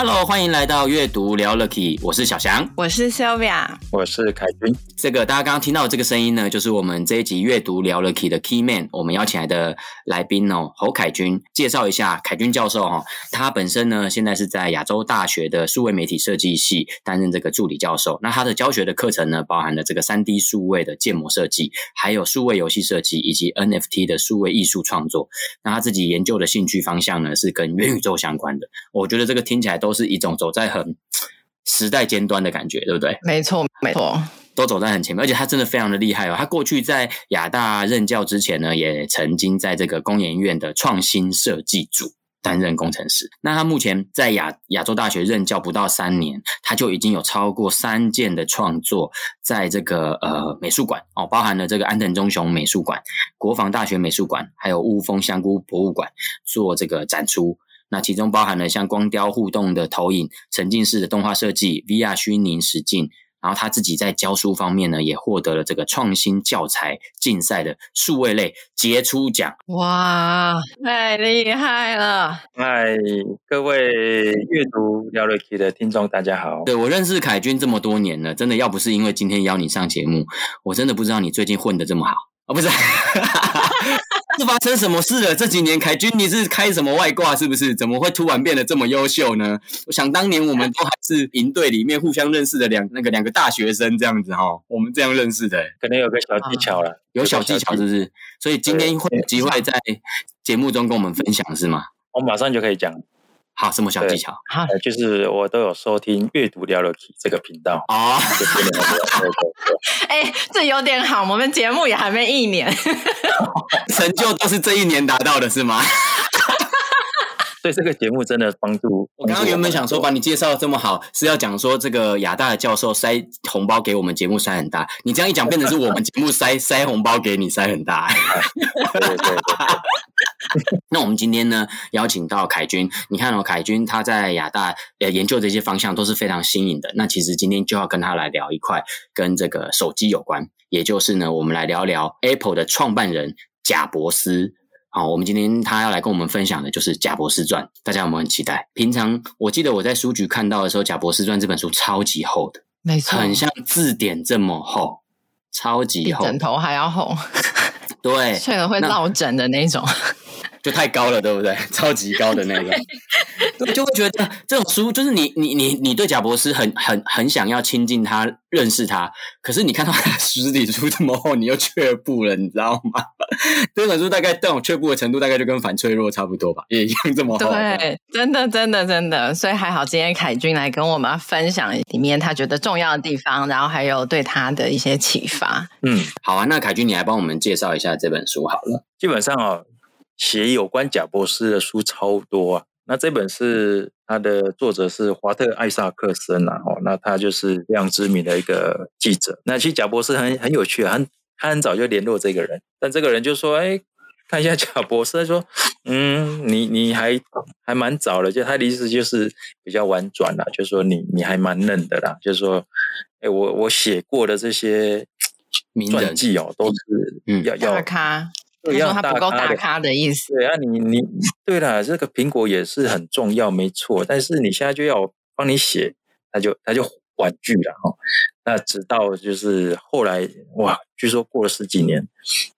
Hello，欢迎来到阅读聊了 Key，我是小翔，我是 Sylvia，我是凯君。这个大家刚刚听到的这个声音呢，就是我们这一集阅读聊了 Key 的 Key Man，我们邀请来的来宾哦，侯凯君。介绍一下凯君教授哈，他本身呢现在是在亚洲大学的数位媒体设计系担任这个助理教授。那他的教学的课程呢，包含了这个三 D 数位的建模设计，还有数位游戏设计以及 NFT 的数位艺术创作。那他自己研究的兴趣方向呢，是跟元宇宙相关的。我觉得这个听起来都。都是一种走在很时代尖端的感觉，对不对？没错，没错，都走在很前面，而且他真的非常的厉害哦。他过去在亚大任教之前呢，也曾经在这个工研院的创新设计组担任工程师。那他目前在亚亚洲大学任教不到三年，他就已经有超过三件的创作，在这个呃美术馆哦，包含了这个安藤忠雄美术馆、国防大学美术馆，还有雾峰香菇博物馆做这个展出。那其中包含了像光雕互动的投影、沉浸式的动画设计、VR 虚拟实境，然后他自己在教书方面呢，也获得了这个创新教材竞赛的数位类杰出奖。哇，太厉害了！嗨，各位阅读聊了 Key 的听众，大家好。对，我认识凯军这么多年了，真的要不是因为今天邀你上节目，我真的不知道你最近混得这么好哦，不是。是发生什么事了？这几年凯军你是开什么外挂？是不是？怎么会突然变得这么优秀呢？我想当年我们都还是营队里面互相认识的两那个两个大学生这样子哈，我们这样认识的，可能有个小技巧了，有小技巧是不是？所以今天会有机会在节目中跟我们分享是吗？我马上就可以讲。好，什么小技巧？哈，就是我都有收听阅读聊了 Key 这个频道哦。哎、欸，这有点好，我们节目也还没一年，成就都是这一年达到的，是吗？对这个节目真的帮助。我刚刚原本想说，把你介绍的这么好，是要讲说这个亚大的教授塞红包给我们节目塞很大。你这样一讲，变成是我们节目塞 塞红包给你塞很大。对对对。那我们今天呢，邀请到凯军，你看哦，凯军他在亚大呃研究这些方向都是非常新颖的。那其实今天就要跟他来聊一块跟这个手机有关，也就是呢，我们来聊聊 Apple 的创办人贾伯斯。好，我们今天他要来跟我们分享的就是《贾博士传》，大家有没有很期待？平常我记得我在书局看到的时候，《贾博士传》这本书超级厚的，没错，很像字典这么厚，超级厚，比枕头还要厚，对，睡了会落枕的那种。就太高了，对不对？超级高的那个，就会觉得这种书就是你你你你对贾伯斯很很很想要亲近他，认识他，可是你看到他实体书这么厚，你又却步了，你知道吗？这本书大概这种却步的程度，大概就跟反脆弱差不多吧，也一样这么厚。对，真的真的真的，所以还好今天凯军来跟我们分享里面他觉得重要的地方，然后还有对他的一些启发。嗯，好啊，那凯军你来帮我们介绍一下这本书好了。基本上哦。写有关贾博士的书超多啊，那这本是他的作者是华特艾萨克森啊，哦，那他就是非常知名的一个记者。那其实贾博士很很有趣啊，很他很早就联络这个人，但这个人就说：“哎，看一下贾博士。”他说：“嗯，你你还还蛮早的，就他的意思就是比较婉转啦，就是说你你还蛮嫩的啦，就是说，哎，我我写过的这些传记哦，都是嗯要要咖。”他说他不够大咖的意思。对啊，你你对啦，这个苹果也是很重要，没错。但是你现在就要帮你写，他就他就婉拒了哈。那直到就是后来哇，据说过了十几年，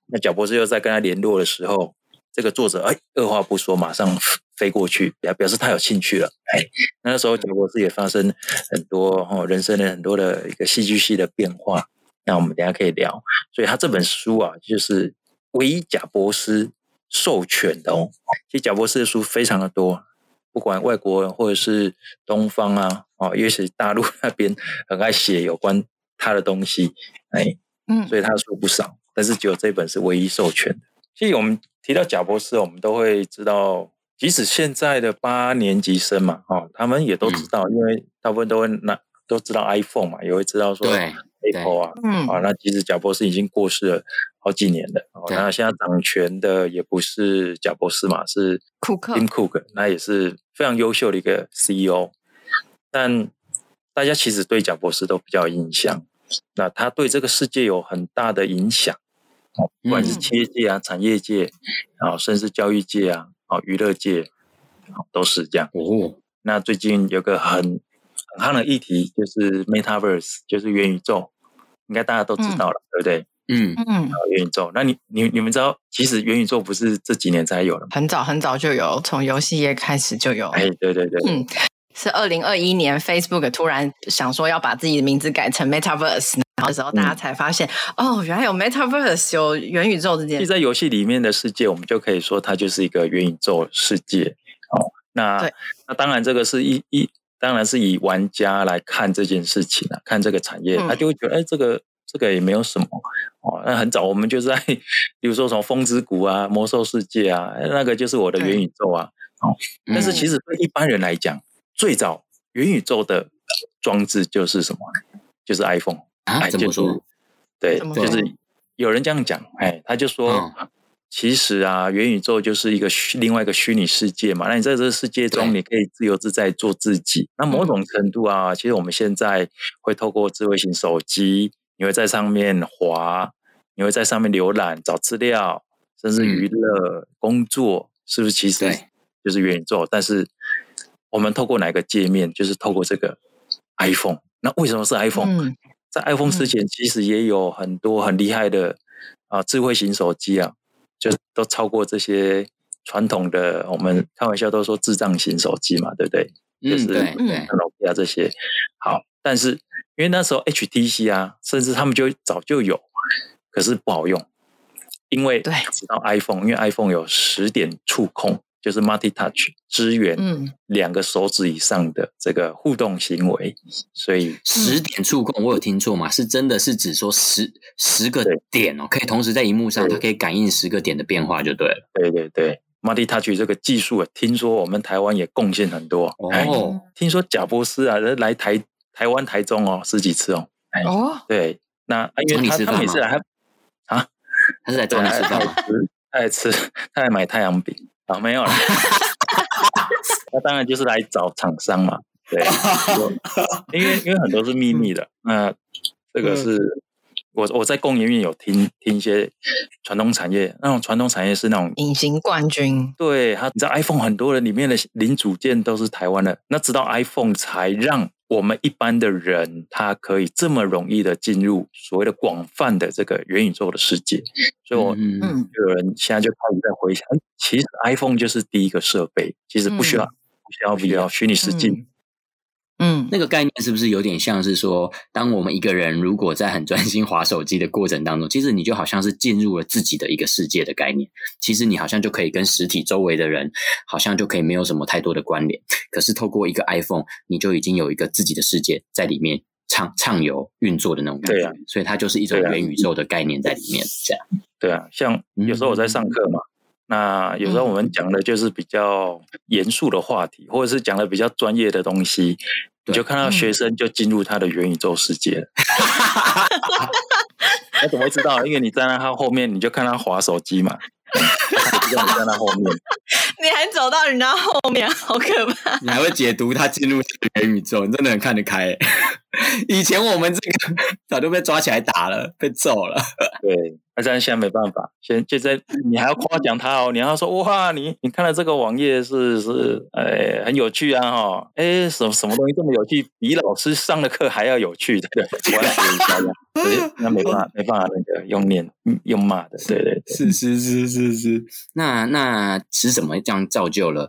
那贾博士又在跟他联络的时候，这个作者哎，二话不说，马上飞过去表表示他有兴趣了。哎，那时候贾博士也发生很多哦，人生的很多的一个戏剧性的变化。那我们等下可以聊。所以他这本书啊，就是。唯一贾博士授权的哦，其实贾博士的书非常的多，不管外国人或者是东方啊，哦，尤其是大陆那边很爱写有关他的东西，哎，嗯，所以他的书不少，但是只有这本是唯一授权的。其实我们提到贾博士，我们都会知道，即使现在的八年级生嘛，哦，他们也都知道，因为大部分都会拿都知道 iPhone 嘛，也会知道说 Apple 啊，嗯，啊，那其实贾博士已经过世了好几年了。哦，那现在掌权的也不是贾博士嘛，是库克，Tim Cook，那也是非常优秀的一个 CEO。但大家其实对贾博士都比较有印象，那他对这个世界有很大的影响。哦，不管是企业界啊、产业界啊，甚至教育界啊、啊娱乐界，都是这样。哦，那最近有个很很夯的议题，就是 Metaverse，就是元宇宙，应该大家都知道了，嗯、对不对？嗯嗯，元宇宙。那你你你们知道，其实元宇宙不是这几年才有的吗？很早很早就有，从游戏业开始就有。哎，对对对，嗯。是二零二一年，Facebook 突然想说要把自己的名字改成 Metaverse，然后的时候大家才发现，嗯、哦，原来有 Metaverse，有元宇宙这件事。在游戏里面的世界，我们就可以说它就是一个元宇宙世界。哦，那对那当然这个是一一，当然是以玩家来看这件事情啊，看这个产业，他就会觉得，哎、嗯，这个这个也没有什么。哦，那很早我们就在，比如说从风之谷啊、魔兽世界啊，那个就是我的元宇宙啊。哦，但是其实对一般人来讲，最早元宇宙的装置就是什么？就是 iPhone 啊？怎么说？对，就是有人这样讲，哎，他就说，哦、其实啊，元宇宙就是一个虚另外一个虚拟世界嘛。那你在这个世界中，你可以自由自在做自己。那某种程度啊，其实我们现在会透过智慧型手机，你会在上面滑，你会在上面浏览、找资料，甚至娱乐、嗯、工作，是不是？其实就是元宇宙，但是。我们透过哪个界面？就是透过这个 iPhone。那为什么是 iPhone？、嗯、在 iPhone 之前，其实也有很多很厉害的啊智慧型手机啊，就都超过这些传统的。我们开玩笑都说智障型手机嘛，对不对？嗯、就是对对，Nokia 这些。好，但是因为那时候 HTC 啊，甚至他们就早就有，可是不好用，因为直到 iPhone，因为 iPhone 有十点触控。就是 multi touch 支援，两个手指以上的这个互动行为，所以十点触控，我有听错吗？是真的是指说十十个点哦，可以同时在荧幕上，它可以感应十个点的变化就对了。对对对，multi touch 这个技术，听说我们台湾也贡献很多哦。听说贾伯斯啊，来台台湾台中哦十几次哦。哦，对，那因为他他每次来他啊，他是来找你吃饭吗？他来吃，他来买太阳饼。啊，没有了。那当然就是来找厂商嘛，对，因为因为很多是秘密的。那这个是我我在工研院有听听一些传统产业，那种传统产业是那种隐形冠军。对，他你知道 iPhone 很多人里面的零组件都是台湾的，那直到 iPhone 才让。我们一般的人，他可以这么容易的进入所谓的广泛的这个元宇宙的世界，所以我嗯，有人现在就开始在回想，其实 iPhone 就是第一个设备，其实不需要、嗯、不需要 VR 虚拟实境。嗯，那个概念是不是有点像是说，当我们一个人如果在很专心划手机的过程当中，其实你就好像是进入了自己的一个世界的概念。其实你好像就可以跟实体周围的人，好像就可以没有什么太多的关联。可是透过一个 iPhone，你就已经有一个自己的世界在里面畅畅游运作的那种感觉。对啊，所以它就是一种元宇宙的概念在里面。这样。对啊，像有时候我在上课嘛，嗯、那有时候我们讲的就是比较严肃的话题，或者是讲的比较专业的东西。你就看到学生就进入他的元宇宙世界了。他怎么会知道？因为你站在他后面，你就看他划手机嘛。他知道你站在后面，你还走到人家后面，好可怕！你还会解读他进入元宇宙，你真的很看得开。以前我们这个早就被抓起来打了，被揍了。对。但是现在没办法，现现在你还要夸奖他哦，你要说哇，你你看了这个网页是是，哎，很有趣啊哈，哎，什么什么东西这么有趣，比老师上的课还要有趣，对不对？我来学一下呀，对，那没办法，没办法，那个用念用骂的，对对对，是是是是是。那那是什么这样造就了、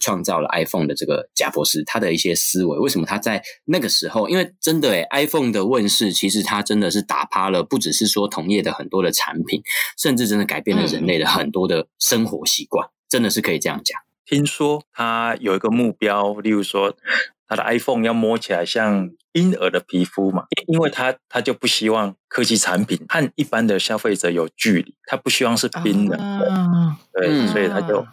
创造了 iPhone 的这个贾博士他的一些思维？为什么他在那个时候？因为真的诶 iPhone 的问世，其实它真的是打趴了，不只是说同业的很多的产。品甚至真的改变了人类的很多的生活习惯，嗯、真的是可以这样讲。听说它有一个目标，例如说它的 iPhone 要摸起来像婴儿的皮肤嘛，因为它它就不希望科技产品和一般的消费者有距离，它不希望是冰冷的，啊、对，嗯、所以它就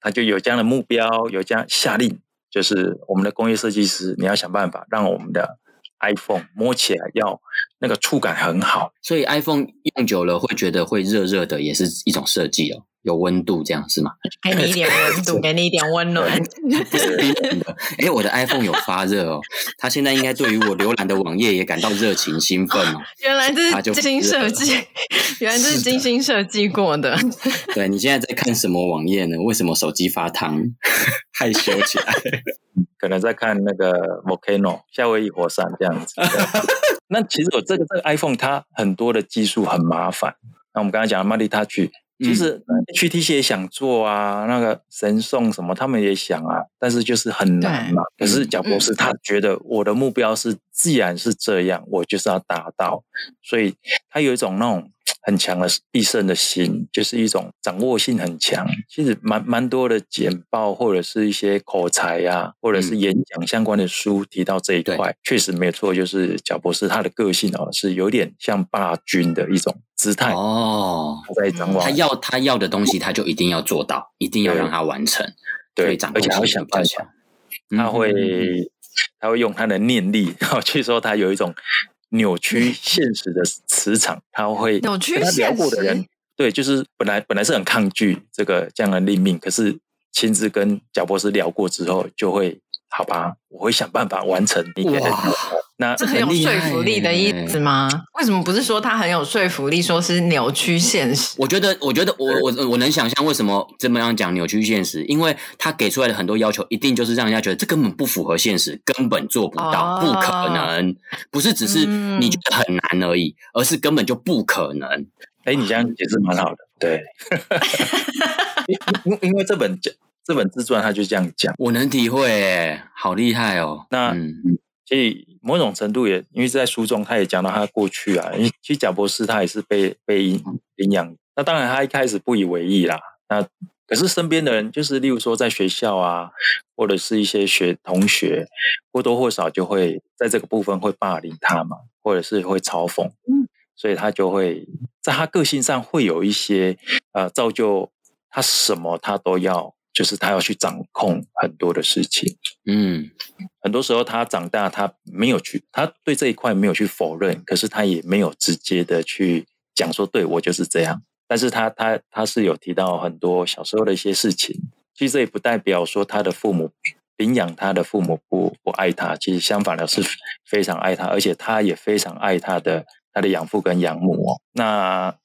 它就有这样的目标，有这样下令，就是我们的工业设计师，你要想办法让我们的 iPhone，摸起来要那个触感很好。所以 iPhone 用久了会觉得会热热的，也是一种设计哦。有温度，这样是吗？给你一点温度，给你一点温暖。哎、欸，我的 iPhone 有发热哦，它现在应该对于我浏览的网页也感到热情兴奋哦。原来这是精心设计，原来这是精心设计过的。的对，你现在在看什么网页呢？为什么手机发烫？害羞起来？可能在看那个 Volcano 夏威夷火山这样子。那其实我这个这个 iPhone 它很多的技术很麻烦。那我们刚才讲的 Multi-Touch。其实 HTC 也想做啊，那个神送什么，他们也想啊，但是就是很难嘛。可是贾博士他觉得我的目标是，既然是这样，我就是要达到，所以他有一种那种。很强的必胜的心，就是一种掌握性很强。其实蛮蛮多的简报或者是一些口才呀、啊，或者是演讲相关的书提到这一块，确、嗯、实没错。就是贾博士他的个性哦，是有点像霸君的一种姿态哦。在掌握他要他要的东西，他就一定要做到，一定要让他完成。对，对，而且他会想办法，他会、嗯、他会用他的念力，然后去说他有一种。扭曲现实的磁场，他会跟他聊过的人，对，就是本来本来是很抗拒这个这样的立命，可是亲自跟贾博士聊过之后，就会。好吧，我会想办法完成你给的。那这很有说服力的意思吗？为什么不是说他很有说服力，说是扭曲现实？我觉得，我觉得我我我能想象为什么这么样讲扭曲现实，因为他给出来的很多要求，一定就是让人家觉得这根本不符合现实，根本做不到，哦、不可能。不是只是你觉得很难而已，嗯、而是根本就不可能。哎，你这样解释蛮好的，对。因因为这本这本自传他就这样讲，我能体会，诶好厉害哦。那所以某种程度也，因为在书中他也讲到他过去啊，因为其实贾博士他也是被被领养。那当然他一开始不以为意啦。那可是身边的人，就是例如说在学校啊，或者是一些学同学，或多或少就会在这个部分会霸凌他嘛，或者是会嘲讽。嗯，所以他就会在他个性上会有一些呃造就他什么他都要。就是他要去掌控很多的事情，嗯，很多时候他长大，他没有去，他对这一块没有去否认，可是他也没有直接的去讲说，对，我就是这样。但是他他他是有提到很多小时候的一些事情，其实这也不代表说他的父母领养他的父母不不爱他，其实相反的是非常爱他，而且他也非常爱他的他的养父跟养母哦。那。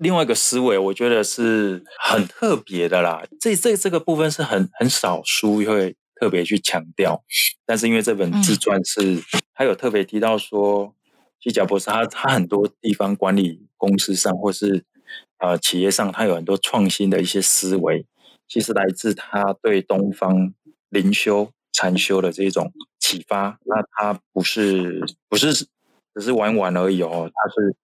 另外一个思维，我觉得是很特别的啦。这这这个部分是很很少书会特别去强调，但是因为这本自传是，他有特别提到说，西贾博士他他很多地方管理公司上或是呃企业上，他有很多创新的一些思维，其实来自他对东方灵修禅修的这种启发。那他不是不是只是玩玩而已哦，他是。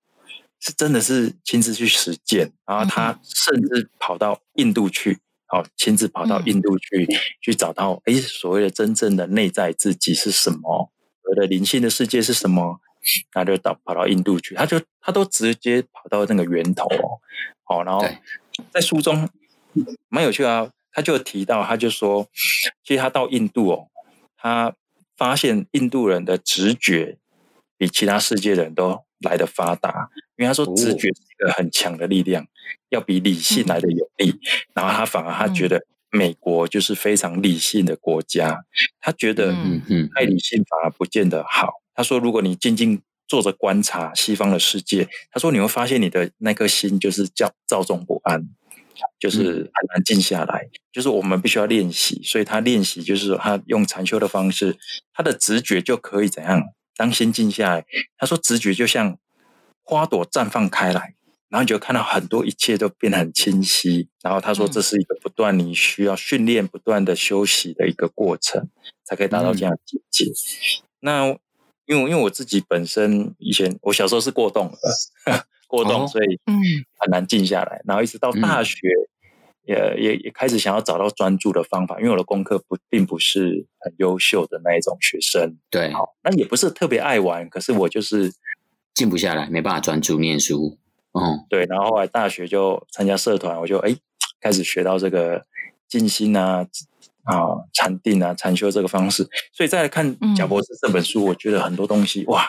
是真的是亲自去实践，然后他甚至跑到印度去，好，亲自跑到印度去，去找到哎，所谓的真正的内在自己是什么，所谓的灵性的世界是什么，他就到跑到印度去，他就他都直接跑到那个源头哦，好，然后在书中蛮有趣啊，他就提到，他就说，其实他到印度哦，他发现印度人的直觉比其他世界的人都来得发达，因为他说直觉是一个很强的力量，哦、要比理性来的有力。嗯、然后他反而他觉得美国就是非常理性的国家，嗯、他觉得太理性反而不见得好。嗯、他说，如果你静静坐着观察西方的世界，他说你会发现你的那颗心就是叫躁动不安，就是很难静下来。嗯、就是我们必须要练习，所以他练习就是说他用禅修的方式，他的直觉就可以怎样？当心静下来，他说直觉就像花朵绽放开来，然后你就看到很多一切都变得很清晰。然后他说这是一个不断你需要训练、不断的休息的一个过程，才可以达到这样的境界。嗯、那因为因为我自己本身以前我小时候是过动的，过动，哦、所以嗯很难静下来。然后一直到大学。嗯也也也开始想要找到专注的方法，因为我的功课不并不是很优秀的那一种学生，对，好，那也不是特别爱玩，可是我就是静不下来，没办法专注念书，嗯，对，然后后来大学就参加社团，我就哎开始学到这个静心啊，啊禅定啊禅修这个方式。所以再来看贾博士这本书，嗯、我觉得很多东西哇，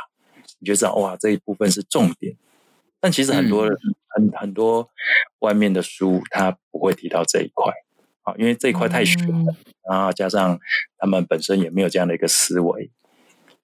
你就知道哇这一部分是重点。但其实很多人、嗯、很很多外面的书，他不会提到这一块啊，因为这一块太玄了，嗯、然后加上他们本身也没有这样的一个思维，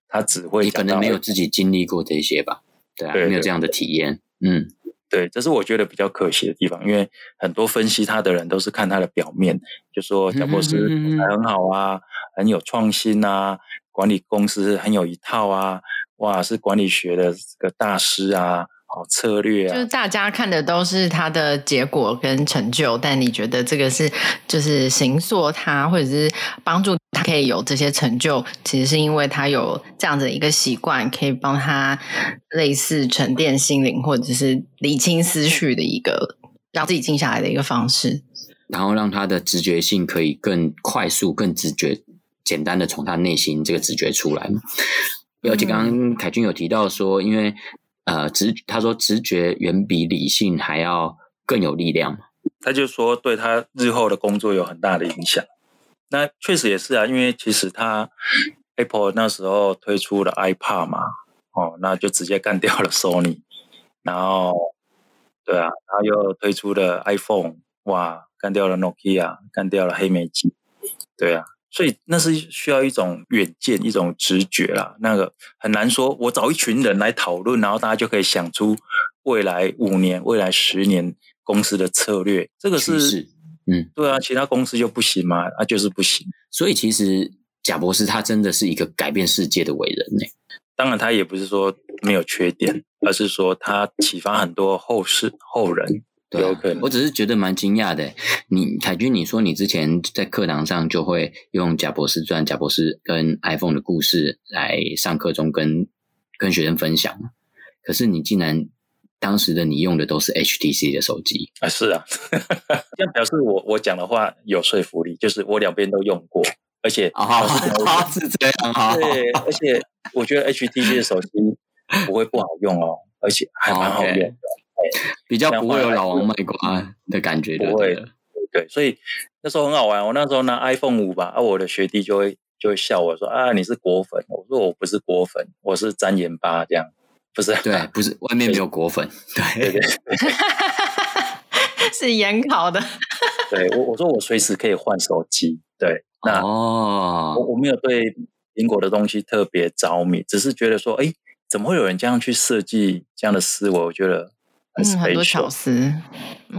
他只会你可能没有自己经历过这些吧，对啊，对对对，没有这样的体验，嗯，对，这是我觉得比较可惜的地方，因为很多分析他的人都是看他的表面，就说贾博士还很好啊，很有创新啊，管理公司很有一套啊，哇，是管理学的这个大师啊。好策略啊，就是大家看的都是他的结果跟成就，但你觉得这个是就是行塑他，或者是帮助他可以有这些成就，其实是因为他有这样的一个习惯，可以帮他类似沉淀心灵，或者是理清思绪的一个让自己静下来的一个方式，然后让他的直觉性可以更快速、更直觉、简单的从他内心这个直觉出来。而且刚刚凯君有提到说，因为呃，直他说直觉远比理性还要更有力量。他就说对他日后的工作有很大的影响。那确实也是啊，因为其实他 Apple 那时候推出了 iPad 嘛，哦，那就直接干掉了 Sony。然后，对啊，他又推出了 iPhone，哇，干掉了 Nokia，干掉了黑莓机。对啊。所以那是需要一种远见，一种直觉啦。那个很难说，我找一群人来讨论，然后大家就可以想出未来五年、未来十年公司的策略。这个是，嗯，对啊，其他公司就不行嘛？啊，就是不行。所以其实贾博士他真的是一个改变世界的伟人呢。当然，他也不是说没有缺点，而是说他启发很多后世后人。对啊，我只是觉得蛮惊讶的。你凯君，你说你之前在课堂上就会用贾博士传、贾博士跟 iPhone 的故事来上课中跟跟学生分享，可是你竟然当时的你用的都是 HTC 的手机啊？是啊，这样表示我我讲的话有说服力，就是我两边都用过，而且啊 是这样，对，而且我觉得 HTC 的手机不会不好用哦，而且还蛮好用的。比较不会有老王卖瓜的感觉，对不对？对，所以那时候很好玩。我那时候拿 iPhone 五吧，啊，我的学弟就会就会笑我说：“啊，你是果粉。”我说：“我不是果粉，我是沾盐巴这样，不是？对，不是外面没有果粉，对对对，是盐烤的。对我我说我随时可以换手机。对，那哦，我我没有对苹果的东西特别着迷，只是觉得说，哎，怎么会有人这样去设计这样的思维？我觉得。嗯，很多巧思。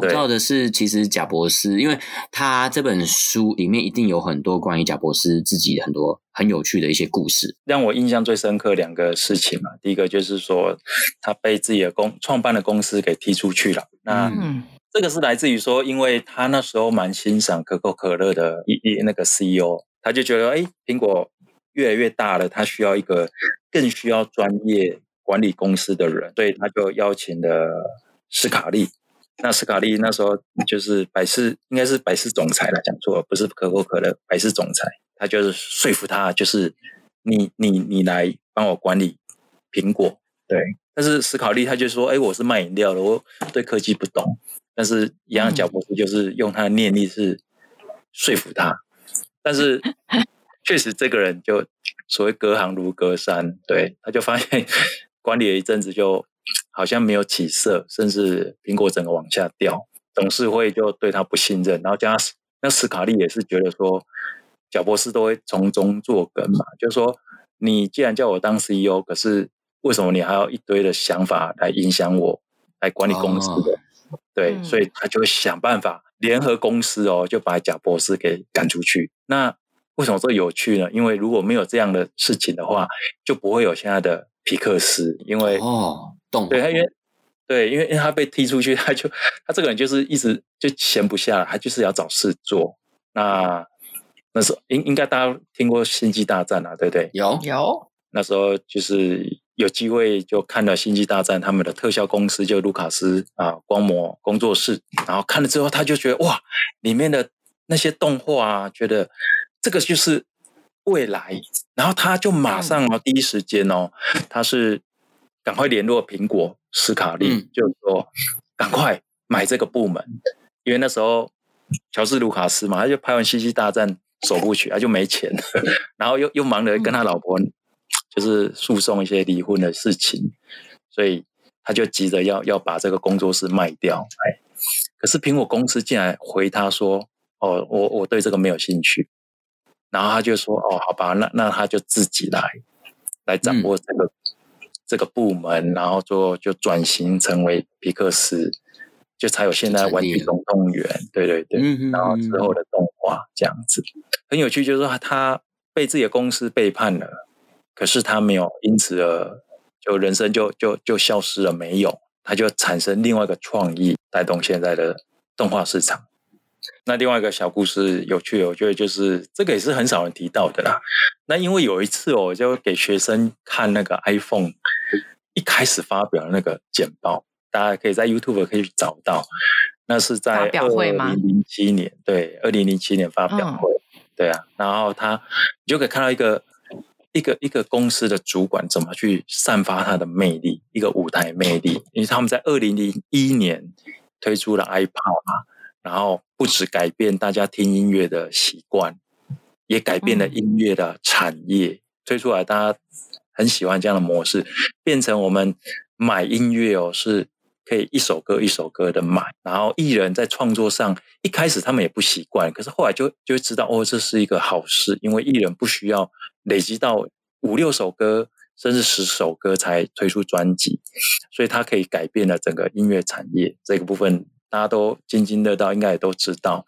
我知道的是，其实贾博士，因为他这本书里面一定有很多关于贾博士自己很多很有趣的一些故事。让我印象最深刻两个事情嘛，第一个就是说他被自己的公创办的公司给踢出去了。那这个是来自于说，因为他那时候蛮欣赏可口可乐的一一那个 CEO，他就觉得哎，苹果越来越大了，他需要一个更需要专业管理公司的人，所以他就邀请了。斯卡利，那斯卡利那时候就是百事，应该是百事总裁了，讲错了，不是可口可乐，百事总裁，他就是说服他，就是你你你来帮我管理苹果，对。但是斯卡利他就说，哎，我是卖饮料的，我对科技不懂。但是一样，贾伯斯就是用他的念力是说服他，但是确实这个人就所谓隔行如隔山，对，他就发现管理了一阵子就。好像没有起色，甚至苹果整个往下掉，董事会就对他不信任，然后加上那斯卡利也是觉得说，贾博士都会从中作梗嘛，就是说你既然叫我当 CEO，可是为什么你还要一堆的想法来影响我，来管理公司的？哦、对，嗯、所以他就会想办法联合公司哦，就把贾博士给赶出去。那为什么这有趣呢？因为如果没有这样的事情的话，就不会有现在的皮克斯，因为哦。对他，因为对，因为因为他被踢出去，他就他这个人就是一直就闲不下来，他就是要找事做。那那时候应应该大家听过《星际大战》啊，对不对？有有。那时候就是有机会就看了《星际大战》，他们的特效公司就卢卡斯啊光魔工作室，然后看了之后，他就觉得哇，里面的那些动画啊，觉得这个就是未来，然后他就马上哦，第一时间哦，他是。赶快联络苹果斯卡利，嗯、就是说赶快买这个部门，因为那时候乔治卢卡斯嘛，他就拍完《星际大战》首部曲，他就没钱，然后又又忙着跟他老婆就是诉讼一些离婚的事情，所以他就急着要要把这个工作室卖掉。哎，可是苹果公司竟然回他说：“哦，我我对这个没有兴趣。”然后他就说：“哦，好吧，那那他就自己来来掌握这个、嗯、这个部门，然后做就转型成为皮克斯。”就才有现在玩具总动员，对对对，嗯、然后之后的动画这样子很有趣，就是说他被自己的公司背叛了，可是他没有因此而就人生就就就消失了，没有，他就产生另外一个创意，带动现在的动画市场。那另外一个小故事有趣，我觉得就是这个也是很少人提到的啦。那因为有一次我就给学生看那个 iPhone 一开始发表的那个简报。大家可以在 YouTube 可以找到，那是在二零零七年，对，二零零七年发表会，嗯、对啊，然后他你就可以看到一个一个一个公司的主管怎么去散发他的魅力，一个舞台魅力，因为他们在二零零一年推出了 iPad 嘛，然后不止改变大家听音乐的习惯，也改变了音乐的产业，推出来大家很喜欢这样的模式，变成我们买音乐哦是。可以一首歌一首歌的买，然后艺人在创作上一开始他们也不习惯，可是后来就就会知道哦，这是一个好事，因为艺人不需要累积到五六首歌甚至十首歌才推出专辑，所以他可以改变了整个音乐产业这个部分，大家都津津乐道，应该也都知道。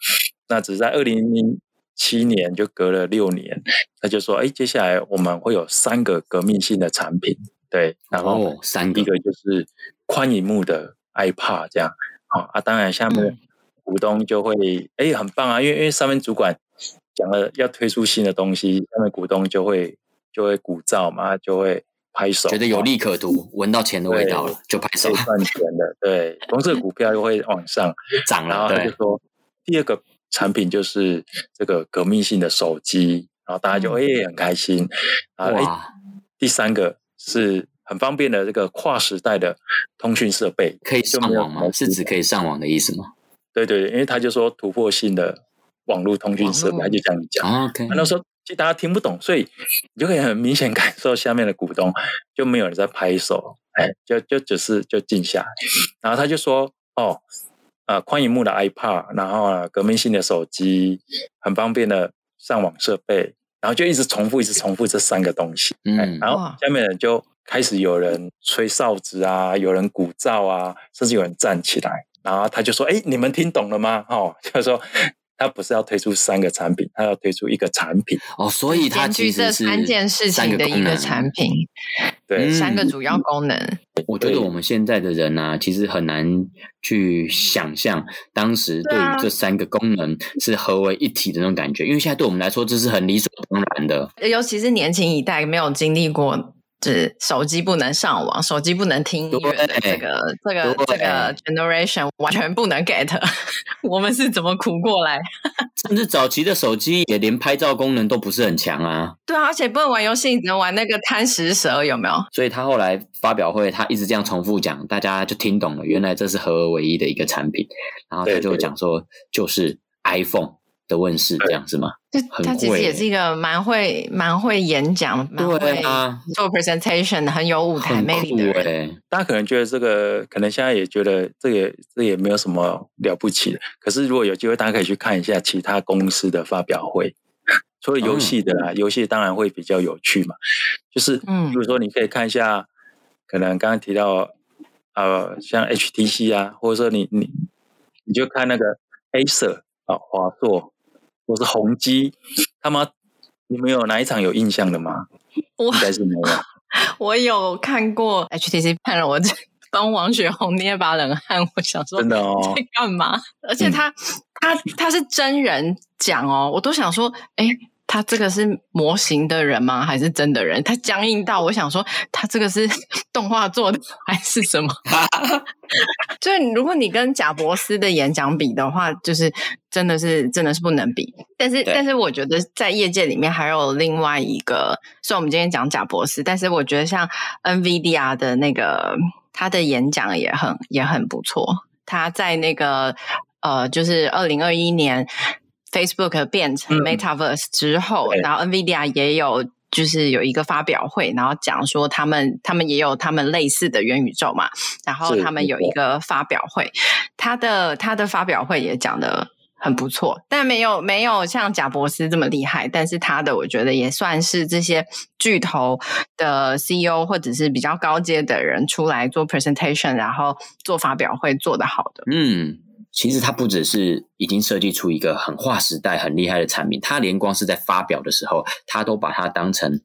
那只是在二零零七年就隔了六年，他就说，哎，接下来我们会有三个革命性的产品。对，然后三个，一个就是宽银幕的 iPad 这样，好啊，当然下面股东就会哎、嗯、很棒啊，因为因为上面主管讲了要推出新的东西，下面股东就会就会鼓噪嘛，就会拍手，觉得有利可图，闻到钱的味道了，就拍手，赚钱的，对，公司的股票又会往上。涨了，然后他就说第二个产品就是这个革命性的手机，然后大家就哎、嗯、很开心。啊，哎哇，第三个。是很方便的这个跨时代的通讯设备，可以上网吗？是指可以上网的意思吗？对对对，因为他就说突破性的网络通讯设备，他就这样讲。哦 okay、那时候其实大家听不懂，所以你就可以很明显感受下面的股东就没有人在拍手，哎，就就只是就静下来。然后他就说：“哦，呃，宽银幕的 iPad，然后啊，革命性的手机，很方便的上网设备。”然后就一直重复，一直重复这三个东西。嗯，然后下面人就开始有人吹哨子啊，有人鼓噪啊，甚至有人站起来。然后他就说：“哎，你们听懂了吗？”哦，就是说他不是要推出三个产品，他要推出一个产品。哦，所以他其实是三件事情的一个产品。对，三个主要功能。我觉得我们现在的人呢、啊，其实很难去想象当时对于这三个功能是合为一体的那种感觉，因为现在对我们来说这是很理所当然的。尤其是年轻一代没有经历过。是手机不能上网，手机不能听音乐的这个这个这个 generation 完全不能 get，我们是怎么苦过来？甚至早期的手机也连拍照功能都不是很强啊。对啊，而且不能玩游戏，只能玩那个贪食蛇，有没有？所以他后来发表会，他一直这样重复讲，大家就听懂了，原来这是合而为一的一个产品。然后他就讲说，就是 iPhone。的问世这样是吗？就他其实也是一个蛮会蛮会演讲，蛮会做 presentation，很有舞台魅力的人。大家可能觉得这个，可能现在也觉得这也这也没有什么了不起的。可是如果有机会，大家可以去看一下其他公司的发表会，除了游戏的啦，游戏当然会比较有趣嘛。就是，嗯，比如说你可以看一下，可能刚刚提到呃，像 HTC 啊，或者说你你你就看那个 Acer 啊，华硕。我是宏基，他妈，你们有哪一场有印象的吗？我应该是没有。我有看过 HTC，判了我帮王雪红捏把冷汗。我想说，真的哦，在干嘛？而且他、嗯、他他是真人讲哦，我都想说，哎。他这个是模型的人吗？还是真的人？他僵硬到我想说，他这个是 动画做的还是什么？就是如果你跟贾博斯的演讲比的话，就是真的是真的是不能比。但是但是我觉得在业界里面还有另外一个，虽然我们今天讲贾博斯，但是我觉得像 NVIDIA 的那个他的演讲也很也很不错。他在那个呃，就是二零二一年。Facebook 变成 Metaverse 之后，嗯、然后 NVIDIA 也有就是有一个发表会，然后讲说他们他们也有他们类似的元宇宙嘛，然后他们有一个发表会，他的他的发表会也讲的。很不错，但没有没有像贾博斯这么厉害。但是他的我觉得也算是这些巨头的 CEO 或者是比较高阶的人出来做 presentation，然后做发表会做的好的。嗯，其实他不只是已经设计出一个很划时代、很厉害的产品，他连光是在发表的时候，他都把它当成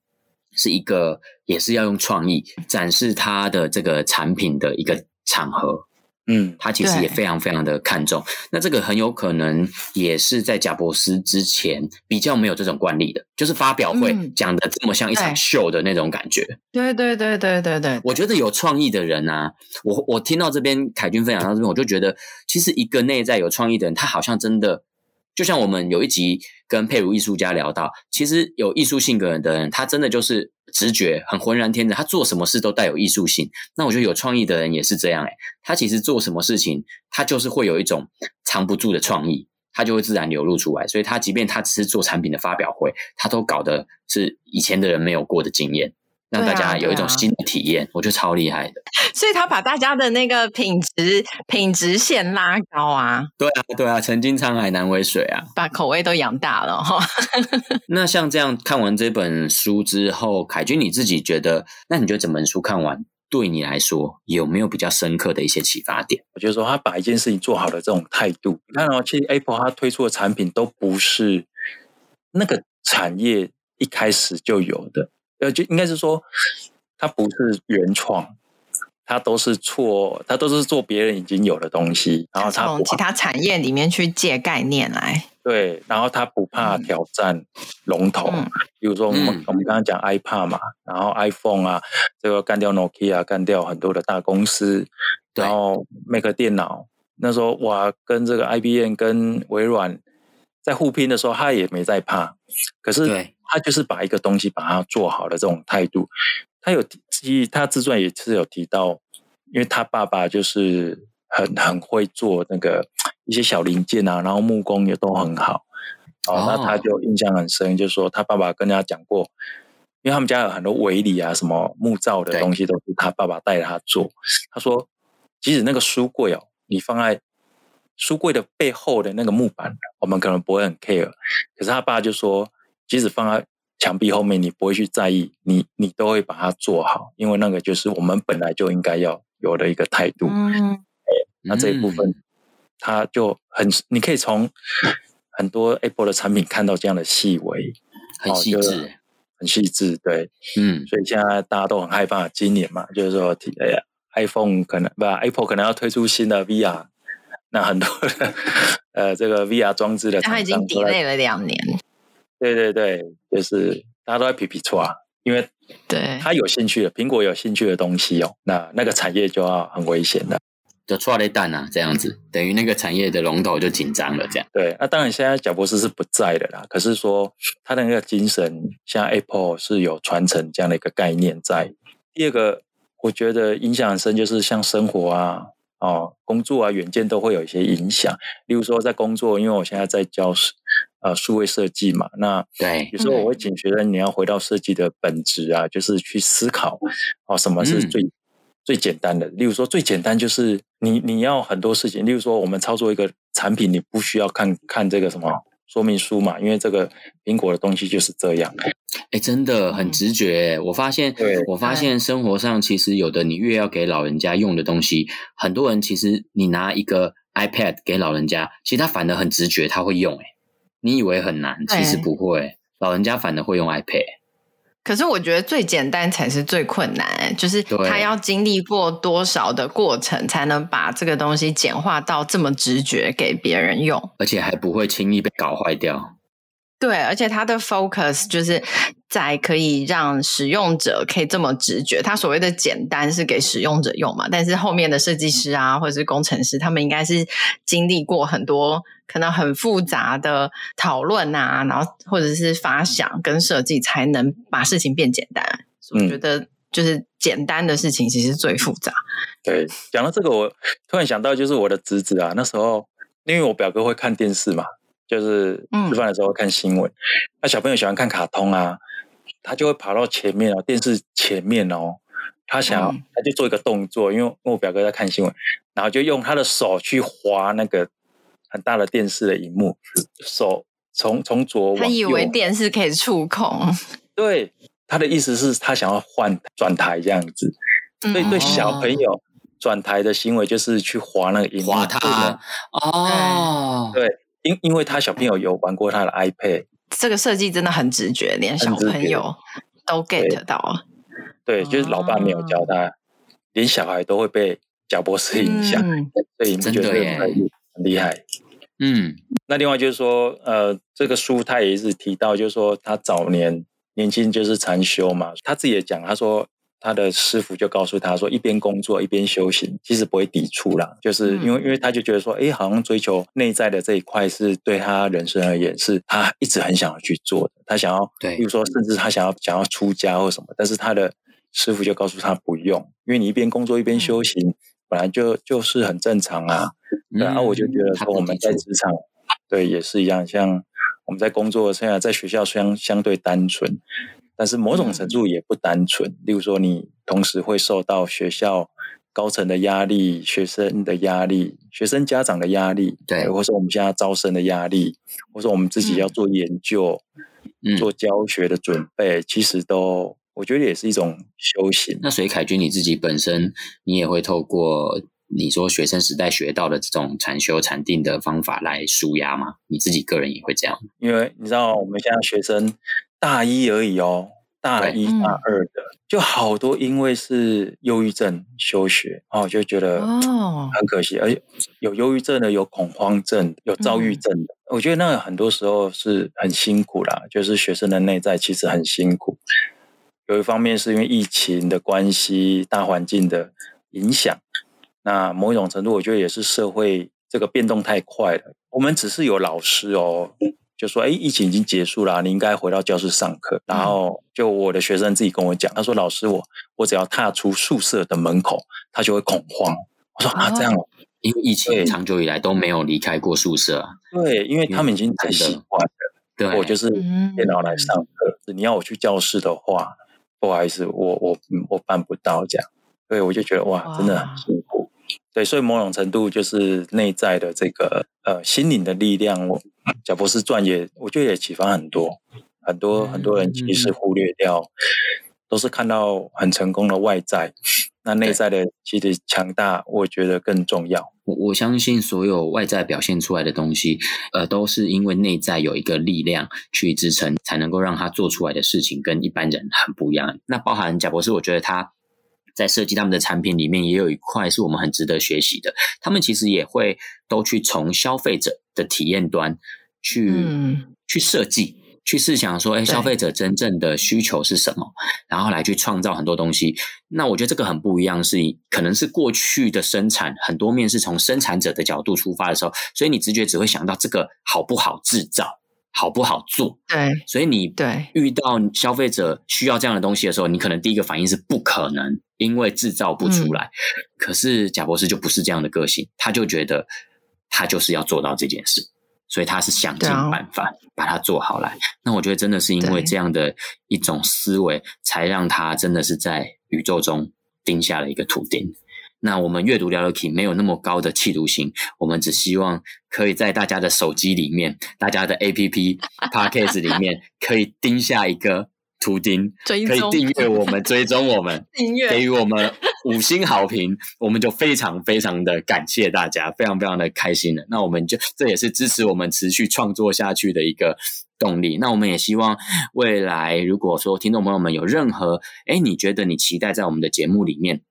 是一个也是要用创意展示他的这个产品的一个场合。嗯，他其实也非常非常的看重。那这个很有可能也是在贾伯斯之前比较没有这种惯例的，就是发表会讲的这么像一场秀的那种感觉。对对对对对对，我觉得有创意的人啊，我我听到这边凯军分享到这边，我就觉得其实一个内在有创意的人，他好像真的就像我们有一集跟佩如艺术家聊到，其实有艺术性格的人，他真的就是。直觉很浑然天成，他做什么事都带有艺术性。那我觉得有创意的人也是这样，诶，他其实做什么事情，他就是会有一种藏不住的创意，他就会自然流露出来。所以他即便他只是做产品的发表会，他都搞的是以前的人没有过的经验。让大家有一种新的体验，啊啊、我觉得超厉害的。所以他把大家的那个品质品质线拉高啊！对啊，对啊，曾经沧海难为水啊！把口味都养大了哈。那像这样看完这本书之后，凯君你自己觉得，那你觉得整本书看完对你来说有没有比较深刻的一些启发点？我觉得说他把一件事情做好的这种态度，你看哦，其实 Apple 它推出的产品都不是那个产业一开始就有的。呃，就应该是说，它不是原创，它都是错，它都是做别人已经有的东西，然后它从其他产业里面去借概念来。对，然后它不怕挑战龙头，嗯、比如说我们、嗯、我们刚刚讲 iPad 嘛，然后 iPhone 啊，这个干掉 Nokia，干掉很多的大公司，然后 Mac 电脑，那时候哇，跟这个 IBM 跟微软在互拼的时候，他也没在怕，可是对。他就是把一个东西把它做好的这种态度，他有提，他自传也是有提到，因为他爸爸就是很很会做那个一些小零件啊，然后木工也都很好，哦，哦，那他就印象很深，就是说他爸爸跟他讲过，因为他们家有很多围篱啊，什么木造的东西都是他爸爸带他做。他说，即使那个书柜哦，你放在书柜的背后的那个木板，我们可能不会很 care，可是他爸就说。即使放在墙壁后面，你不会去在意，你你都会把它做好，因为那个就是我们本来就应该要有的一个态度。嗯，那这一部分，它就很，你可以从很多 Apple 的产品看到这样的细微，很细致，很细致。对，嗯，所以现在大家都很害怕今年嘛，就是说，哎呀，iPhone 可能不，Apple 可能要推出新的 VR，那很多的 呃，这个 VR 装置的，它已经 delay 了两年。对对对，就是大家都在皮皮剉，因为对他有兴趣的苹果有兴趣的东西哦，那那个产业就要很危险的，就抓了一蛋啊，这样子等于那个产业的龙头就紧张了，这样。对，那当然现在贾博士是不在的啦，可是说他的那个精神，像 Apple 是有传承这样的一个概念在。第二个，我觉得影响很深，就是像生活啊。哦，工作啊，远见都会有一些影响。例如说，在工作，因为我现在在教呃数位设计嘛，那对，有时候我会警觉得你要回到设计的本质啊，就是去思考哦，什么是最、嗯、最简单的。例如说，最简单就是你你要很多事情。例如说，我们操作一个产品，你不需要看看这个什么说明书嘛，因为这个苹果的东西就是这样。哎，真的很直觉。我发现，对我发现生活上其实有的，你越要给老人家用的东西，很多人其实你拿一个 iPad 给老人家，其实他反而很直觉，他会用。哎，你以为很难，其实不会，老人家反而会用 iPad。可是我觉得最简单才是最困难，就是他要经历过多少的过程，才能把这个东西简化到这么直觉给别人用，而且还不会轻易被搞坏掉。对，而且它的 focus 就是在可以让使用者可以这么直觉。它所谓的简单是给使用者用嘛，但是后面的设计师啊，或者是工程师，他们应该是经历过很多可能很复杂的讨论啊，然后或者是发想跟设计，才能把事情变简单。所以我觉得就是简单的事情其实最复杂。对，讲到这个，我突然想到，就是我的侄子啊，那时候因为我表哥会看电视嘛。就是吃饭的时候看新闻。那、嗯、小朋友喜欢看卡通啊，他就会跑到前面哦，电视前面哦，他想要、嗯、他就做一个动作，因为我表哥在看新闻，然后就用他的手去划那个很大的电视的荧幕，手从从左往右，他以为电视可以触控，对，他的意思是他想要换转台这样子，所以对小朋友。嗯转台的行为就是去划那个荧幕，滑它哦，对，因因为他小朋友有玩过他的 iPad，这个设计真的很直觉，连小朋友都 get 到。对，就是老爸没有教他，哦、连小孩都会被贾博士影响，嗯、所以你们觉得很厉害。嗯，那另外就是说，呃，这个书他也是提到，就是说他早年年轻就是禅修嘛，他自己也讲，他说。他的师傅就告诉他说：“一边工作一边修行，其实不会抵触啦。就是因为，因为他就觉得说，哎，好像追求内在的这一块是对他人生而言，是他一直很想要去做的。他想要，对，比如说，甚至他想要想要出家或什么。但是他的师傅就告诉他不用，因为你一边工作一边修行，本来就就是很正常啊。然后我就觉得说，我们在职场，对，也是一样。像我们在工作，现在在学校相相对单纯。”但是某种程度也不单纯，嗯、例如说，你同时会受到学校高层的压力、学生的压力、学生家长的压力，对，或者我们现在招生的压力，或者我们自己要做研究、嗯、做教学的准备，其实都我觉得也是一种修行。那所以凯君你自己本身，你也会透过你说学生时代学到的这种禅修禅定的方法来舒压吗？你自己个人也会这样？因为你知道，我们现在学生。大一而已哦，大一大二的、嗯、就好多，因为是忧郁症休学哦，就觉得哦很可惜。而且有忧郁症的，有恐慌症，有躁郁症的，嗯、我觉得那个很多时候是很辛苦啦。就是学生的内在其实很辛苦。有一方面是因为疫情的关系，大环境的影响。那某一种程度，我觉得也是社会这个变动太快了。我们只是有老师哦。就说：“哎，疫情已经结束了，你应该回到教室上课。”然后就我的学生自己跟我讲，他说：“老师，我我只要踏出宿舍的门口，他就会恐慌。”我说：“啊，这样，因为疫情长久以来都没有离开过宿舍。”对，因为他们已经很习惯了。对，我就是电脑来上课。你要我去教室的话，不好意思，我我我办不到这样。对，我就觉得哇，真的很辛苦。对，所以某种程度就是内在的这个呃心灵的力量。我贾博士传也，我觉得也启发很多很多很多人，其实忽略掉，都是看到很成功的外在，那内在的其实强大，我觉得更重要。我我相信所有外在表现出来的东西，呃，都是因为内在有一个力量去支撑，才能够让他做出来的事情跟一般人很不一样。那包含贾博士，我觉得他。在设计他们的产品里面，也有一块是我们很值得学习的。他们其实也会都去从消费者的体验端去、嗯、去设计，去试想说，哎，消费者真正的需求是什么，然后来去创造很多东西。那我觉得这个很不一样，是可能是过去的生产很多面是从生产者的角度出发的时候，所以你直觉只会想到这个好不好制造。好不好做？对，所以你对遇到消费者需要这样的东西的时候，你可能第一个反应是不可能，因为制造不出来。嗯、可是贾博士就不是这样的个性，他就觉得他就是要做到这件事，所以他是想尽办法把它做好来。那我觉得真的是因为这样的一种思维，才让他真的是在宇宙中钉下了一个图钉。那我们阅读聊聊 Key 没有那么高的企图心，我们只希望可以在大家的手机里面、大家的 APP、Podcast 里面，可以钉下一个图钉，可以订阅我们、追踪我们、订阅给予我们五星好评，我们就非常非常的感谢大家，非常非常的开心了。那我们就这也是支持我们持续创作下去的一个动力。那我们也希望未来，如果说听众朋友们有任何，哎，你觉得你期待在我们的节目里面，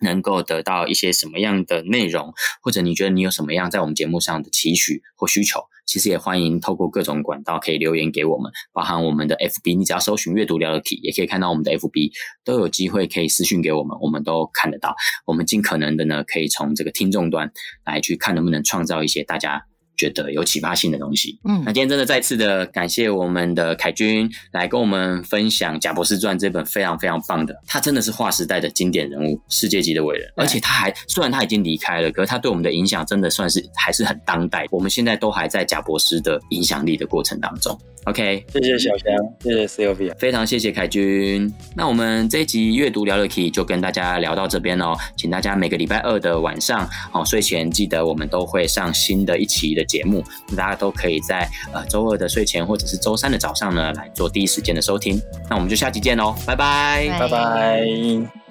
能够得到一些什么样的内容，或者你觉得你有什么样在我们节目上的期许或需求，其实也欢迎透过各种管道可以留言给我们，包含我们的 FB，你只要搜寻阅读聊的题也可以看到我们的 FB，都有机会可以私讯给我们，我们都看得到。我们尽可能的呢，可以从这个听众端来去看能不能创造一些大家觉得有启发性的东西。嗯，那今天真的再次的感谢我们的凯军来跟我们分享《贾博士传》这本非常非常棒的，他真的是划时代的经典人物，世界级的伟人，而且他还虽然他已经离开了，可是他对我们的影响真的算是还是很当代，我们现在都还在贾博士的影响力的过程当中。OK，谢谢小翔，谢谢 Sylvia，非常谢谢凯君。那我们这一集阅读聊了 Key 就跟大家聊到这边哦，请大家每个礼拜二的晚上哦睡前记得我们都会上新的一期的节目，大家都可以在呃周二的睡前或者是周三的早上呢来做第一时间的收听。那我们就下期见喽，拜拜，拜拜。